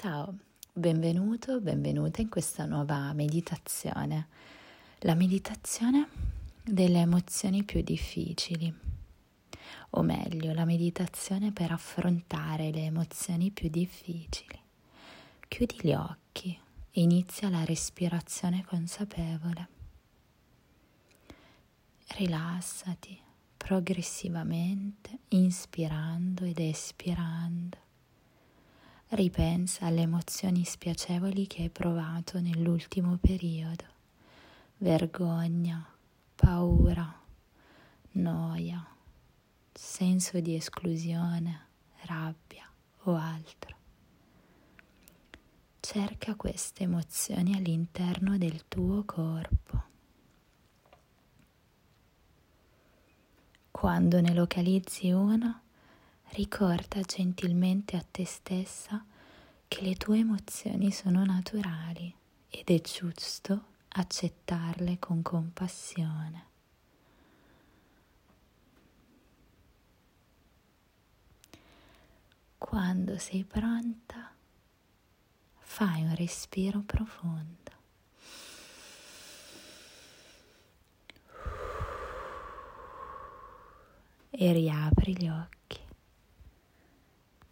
Ciao, benvenuto, benvenuta in questa nuova meditazione, la meditazione delle emozioni più difficili, o meglio, la meditazione per affrontare le emozioni più difficili. Chiudi gli occhi e inizia la respirazione consapevole. Rilassati progressivamente, inspirando ed espirando Ripensa alle emozioni spiacevoli che hai provato nell'ultimo periodo. Vergogna, paura, noia, senso di esclusione, rabbia o altro. Cerca queste emozioni all'interno del tuo corpo. Quando ne localizzi una, ricorda gentilmente a te stessa che le tue emozioni sono naturali ed è giusto accettarle con compassione. Quando sei pronta, fai un respiro profondo. E riapri gli occhi.